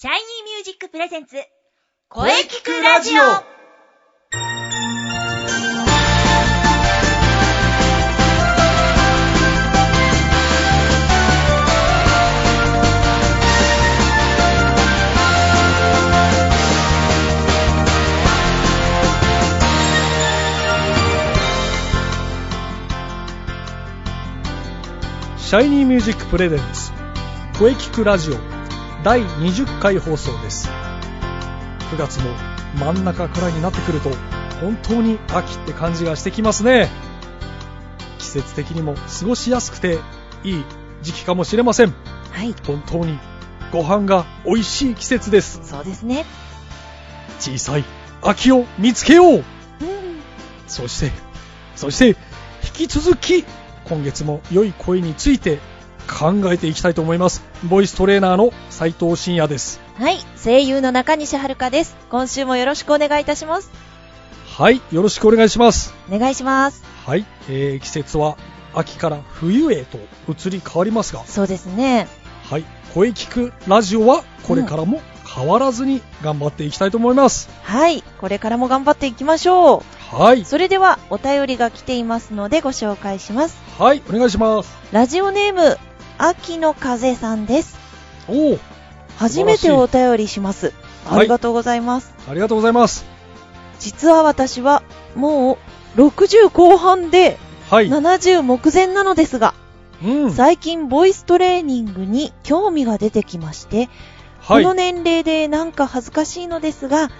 シャイニーミュージックプレゼンツ声聞くラジオ。シャイニーミュージックプレゼンツ声聞くラジオ第20回放送です。9月も真ん中くらいになってくると本当に秋って感じがしてきますね。季節的にも過ごしやすくていい時期かもしれません。はい、本当にご飯が美味しい季節です。そうですね。小さい秋を見つけよう。うん。そして、そして、引き続き、今月も良い声について考えていきたいと思います。ボイストレーナーの斉藤慎也です。はい、声優の中西遥です。今週もよろしくお願いいたします。はい、よろしくお願いします。お願いします。はい、えー、季節は秋から冬へと移り変わりますが、そうですね。はい、声聞くラジオはこれからも変わらずに頑張っていきたいと思います。はい、これからも頑張っていきましょはいう。、それでは、お便りが来ていますのでご紹介します。はい、お願いします。ラジオネーム、秋の風さんです。おお、初めてお便りします。はいありがとうございます。ありがとうございます。実は私は、もう、60後半で、はい、70目前なのですが、うん、最近ボイストレーニングに興味が出てきまして、はいこの、年齢でなんか恥ずかしいのですが、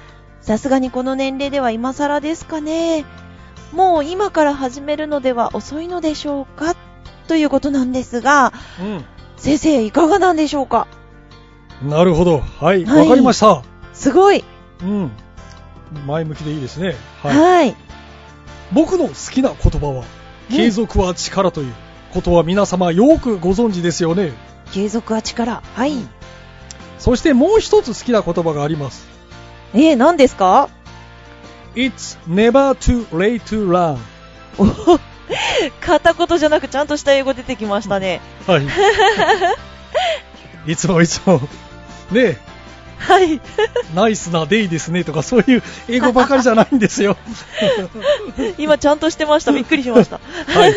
さすがにこの年齢では今更ですかね。もう今から始めるのでは遅いのでしょうか？ということなんですが、先生いかがなんでしょうか？うん、なるほど、はい、わ、はいかりました。すごい。うん。前向きでいいですね。は。はいい。僕の好きな言葉は、うん継続は力ということは皆様よくご存知ですよね。継続は力。はい。そしてもう一つ好きな言葉があります。えー、何ですか？It's never too late to learn. 片言じゃなくちゃんとした英語出てきましたね。はい。いつもいつも、ねはい。え、ナイスな day ですねとかそういう英語ばかりじゃないんですよ。今ちゃんとしてました。びっくりしました。はい。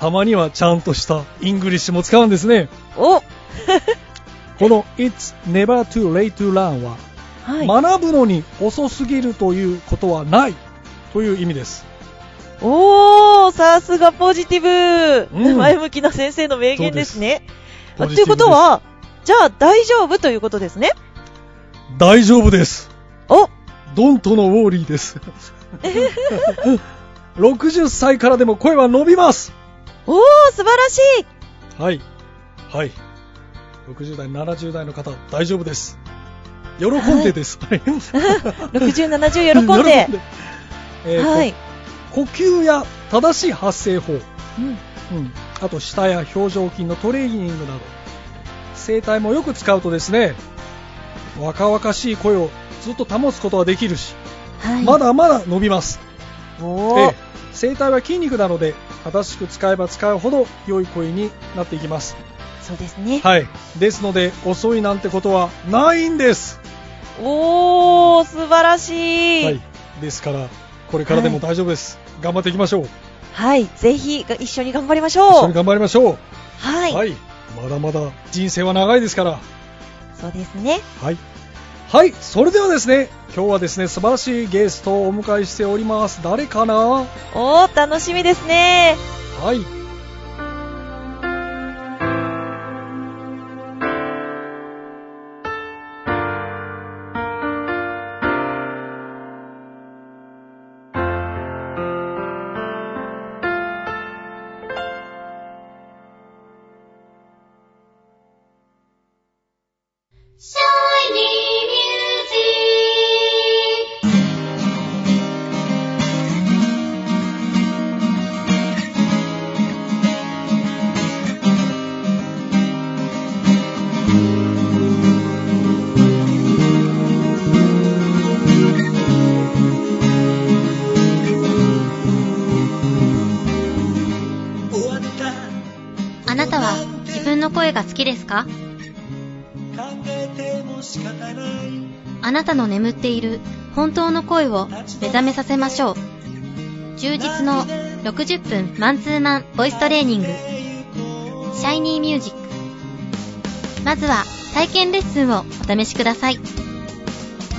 たまにはちゃんとした English も使うんですね。おこの It's never too late to learn は、はい。学ぶのに遅すぎるということはないという意味です。おー、さすがポジティブ、うん前向きな先生の名言ですね。あということは、じゃあ大丈夫ということですね？大丈夫です。おドントのウォーリーです。60歳からでも声は伸びます。おー、素晴らしいはい。はい。60代、70代の方、大丈夫です。喜んでです。はい。!60、70 喜んで。えーはい。こ呼吸や正しい発声法、うん。うん、あと舌や表情筋のトレーニングなど。声帯もよく使うとですね若々しい声をずっと保つことができるし、はい。まだまだ伸びます、おー。ええ、声帯は筋肉なので正しく使えば使うほど良い声になっていきます。そうですね。はい。ですので遅いなんてことはないんです、おー、素晴らしい。はい、ですからこれからでも大丈夫です、頑張っていきましょうはい。ぜひ、一緒に頑張りまし一緒ょう。に頑張りましょうはい。はい、まだまだ人生は長いですからそうですね。はい。はい、それではですね、今日はですね、素晴らしいゲストをお迎えしております。誰かな？はおー、楽しみですね。い。か？あなたの眠っている本当の声を目覚めさせましょう。充実の60分マンツーマンボイストレーニング。シャイニーミュージック。まずは体験レッスンをお試しください。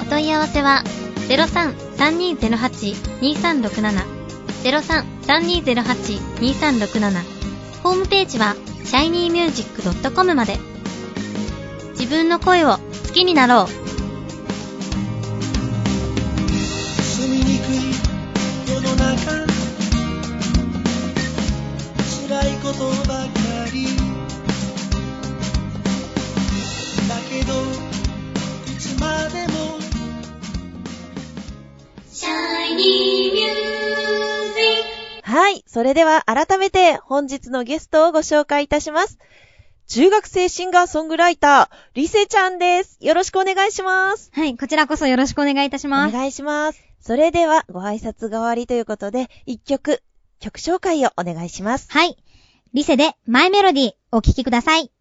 お問い合わせは03-3208-2367 03-3208-2367ホームページは shinymusic.com まで。自分の声を好きになろう。それでは改めて本日のゲストをご紹介いたします。中学生シンガーソングライター、リセちゃんです。よろしくお願いします。はい、こちらこそよろしくお願いいたしおます。願いします。それではご挨拶代わりということで、一曲、曲紹介をお願いします。はい。リセでマイメロディーお聴きください。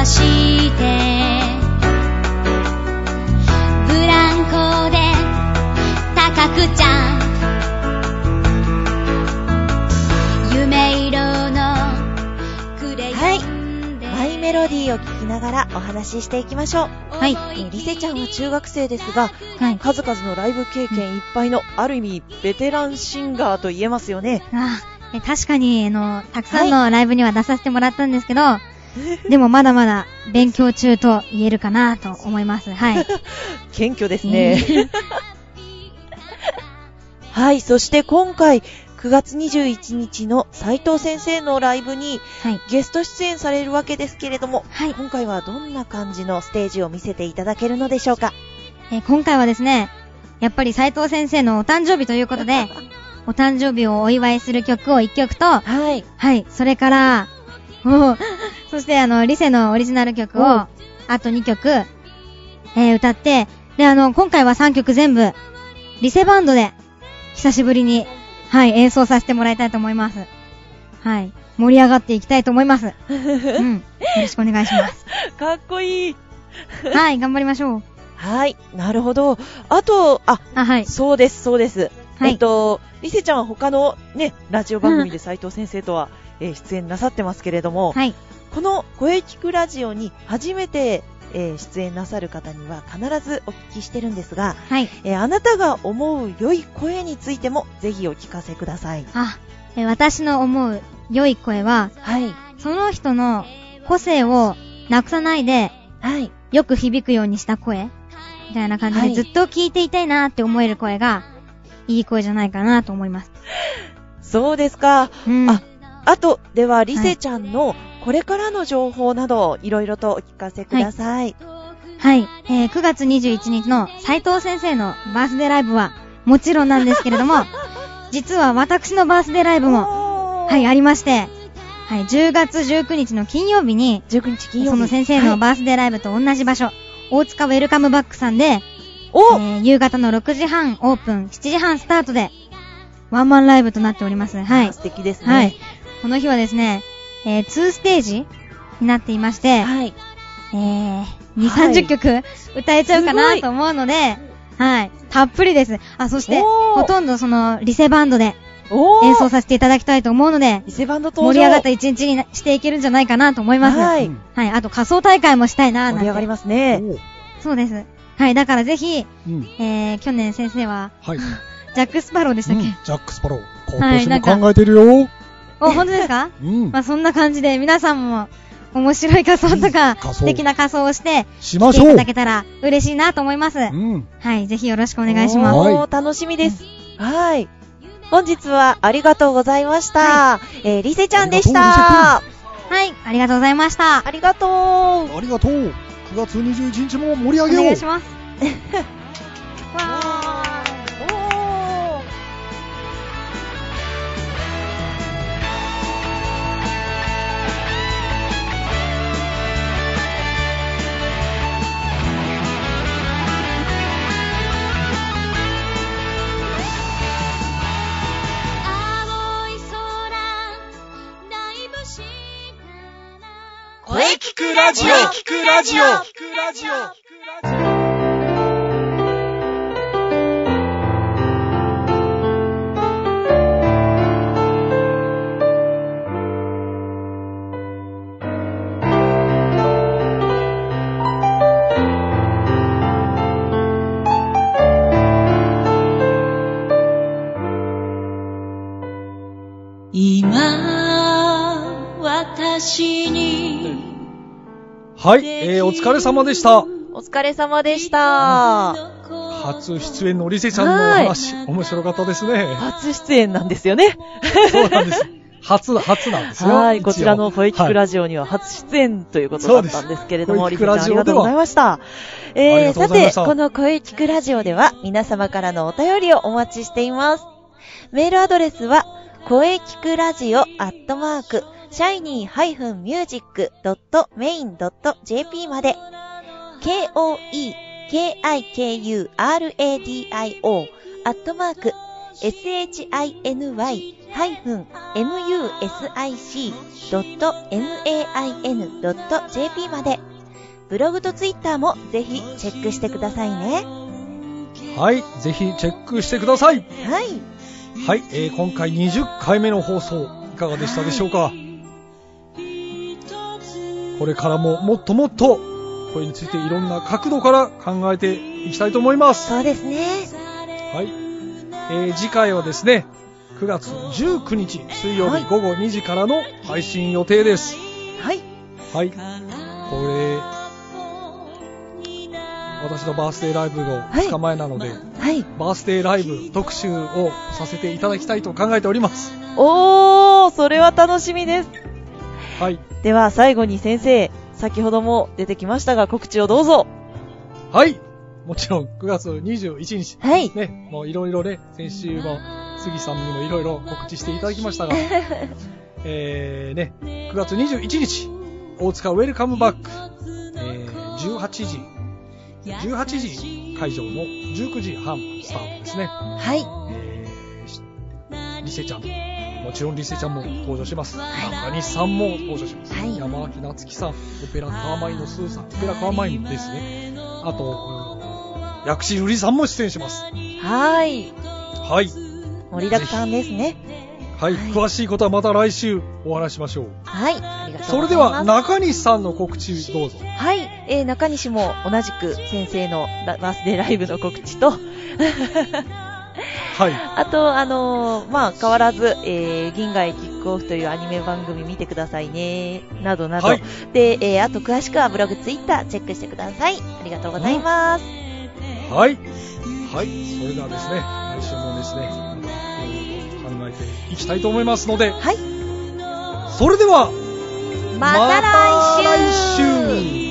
ばしてブランコで高くちゃん夢色のクレヨンでマイメロディーを聴きながらお話ししていきましょう。はい。えーリセちゃんは中学生ですが、はい。数々のライブ経験いっぱいの、ある意味、ベテランシンガーと言えますよね。あえ確かに、あの、たくさんのライブには出させてもらったんですけど、でもまだまだ勉強中と言えるかなと思います。はい。謙虚ですね。はい、そして今回、9月21日の斉藤先生のライブにはい。ゲスト出演されるわけですけれども、はい。今回はどんな感じのステージを見せていただけるのでしょうか？えー今回はですね、やっぱり斉藤先生のお誕生日ということで、お誕生日をお祝いする曲を1曲と、はい。はい、それから、おそしてあの、リセのオリジナル曲を、おあと2曲、えー歌って、で、あの、今回は3曲全部、リセバンドで、久しぶりに、はい、演奏させてもらいたいと思います。はい、盛り上がっていきたいと思います。うん、よろしくお願いします。かっこいい。はい、頑張りましょう。はい、なるほど。あと、あ、あ、はい。そうです、そうです。はいえっと、リセちゃんは他のね、ラジオ番組で斉藤先生とは、えー出演なさってますけれども、はい。この声聞くラジオに初めて、えー出演なさる方には必ずお聞きしてるんですが、はい。えーあなたが思う良い声についてもぜひお聞かせください。あ、え私の思う良い声は、はい。その人の個性をなくさないで、はい。よく響くようにした声みたいな感じで、はいずっと聞いていたいなって思える声が、いい声じゃないかなと思います。そうですか。うん。ああと、では、リセちゃんのこれからの情報など、いろいろとお聞かせください。はい。えー9月21日の斉藤先生のバースデーライブは、もちろんなんですけれども、実は私のバースデーライブも、はい、ありまして、はい、10月19日の金曜日に、19日金曜日。その先生のバースデーライブと同じ場所、大塚ウェルカムバックさんで、はい、お、えー夕方の6時半オープン、7時半スタートで、ワンマンライブとなっております。はい。素敵ですね。はい。この日はですね、えー、2ステージになっていまして、はい。えー、2、はい30曲歌えちゃうかないと思うので、はい。たっぷりです。あ、そして、ほとんどその、リセバンドで演奏させていただきたいと思うので、リセバンド登場。盛り上がった一日になしていけるんじゃないかなと思います。ははい。い。あと仮装大会もしたいななんて。盛り上がりますね。そうです。はい。だからぜひ、うん。えー、去年先生は、はい。ジャック・スパローでしたっけ、うんジャック・スパロー。はい今年も考えてるよ。お、本当ですか？うんま。あそんな感じで皆さんも面白い仮装とか、素敵な仮装をして、しましょういただ。けたら嬉しいなと思います。うん。はい。ぜひよろしくお願いします。はいおー、楽しみです。はい。本日はありがとうございました。えー、リセちゃんでした。あはい。ありがとうございました。ありがとう。ありがとう。9月21日も盛り上げようお願いします。ラジオ。聞くラジオ。聞くラジオはい、えー、お疲れ様でした。お疲れ様でした。初出演のリセちゃんのお話、面白かったですね。初出演なんですよね。そうなんです。初、初なんですよ。はい、こちらの声聞くラジジオには初出演ということだったんですけれども、リセちゃんありがとうございました。えー、さて、この声聞くラジオでは皆様からのお便りをお待ちしています。メールアドレスは、声聞くラジオアットマーク、シャイニー -music.main.jp まで、k-o-e-k-i-k-u-r-a-d-i-o アットマーク、shiny-music.main.jp まで、ブログとツイッターもぜひチェックしてくださいね。はい、ぜひチェックしてください。はい。はい、えー、今回20回目の放送、いかがでしたでしょうか？これからももっともっと、声についていろんな角度から考えていきたいと思います。そうですね。はい。えー、次回はですね、9月19日水曜はい日午後2時からの配信予定です。はい。はい。これ、私のバースデーライブの2日前なので、はい。バースデーライブ特集をさせていただきたいと考えております。おー、それは楽しみです。はい。では、最後に先生、先ほども出てきましたが、告知をどうぞ。はい。もちろん9月21日。はい。ね、もういろいろね、先週も杉さんにもいろいろ告知していただきましたが、えー、ね、9月21日、大塚ウェルカムバック、えー、18時、18時会場の19時半スタートですね。はい。えーしリセちゃん、もちろんリセちゃんも登場します。中西さんも登場します。はい山脇夏樹さん、オペラカーマインのスーさん、オペラカーマインですね。あと、うん薬師瑠璃さんも出演します。はい。はい。盛りだくさんですね。はい。はい詳しいことはまた来週お話ししましょう。はい。ありがとうそれで。は、中西さんの告知どうぞ。はい。えー、中西も同じく先生のラバースデーライブの告知と、はい。あと、あのーまあ、変わらず、えー、銀河へキックオフというアニメ番組見てくださいね、などなど。はいで、えー、あと詳しくはブログ、ツイッターチェックしてください。ありがとうございます。はい。はい。それではですね、来週もですね、考えていきたいと思いますので、はい。それでは、また来週また来週